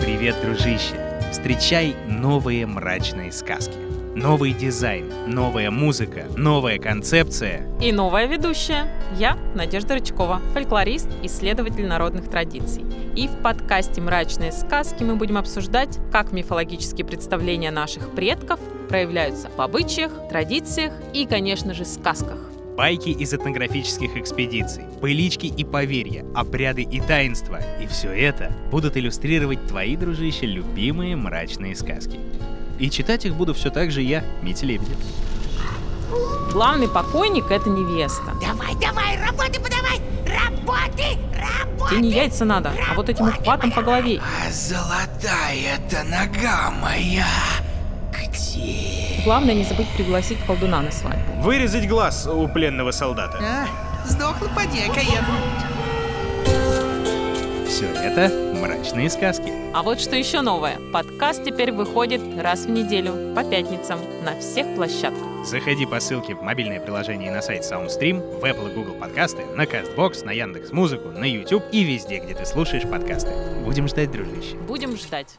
Привет, дружище! Встречай новые мрачные сказки. Новый дизайн, новая музыка, новая концепция. И новая ведущая. Я Надежда Рычкова, фольклорист, исследователь народных традиций. И в подкасте «Мрачные сказки» мы будем обсуждать, как мифологические представления наших предков проявляются в обычаях, традициях и, конечно же, сказках. Байки из этнографических экспедиций, пылички и поверья, обряды и таинства. И все это будут иллюстрировать твои, дружище, любимые мрачные сказки. И читать их буду все так же я, Митя Лебедев. Главный покойник — это невеста. Давай, давай, работай подавай! Работай, работай! Тебе не яйца надо, а вот этим ухватом по голове. А золотая-то нога моя где? Главное не забыть пригласить колдуна на свадьбу. Вырезать глаз у пленного солдата. А, сдохла подека я. Все это мрачные сказки. А вот что еще новое. Подкаст теперь выходит раз в неделю, по пятницам, на всех площадках. Заходи по ссылке в мобильное приложение и на сайт SoundStream, в Apple и Google подкасты, на CastBox, на Яндекс Музыку, на YouTube и везде, где ты слушаешь подкасты. Будем ждать, дружище. Будем ждать.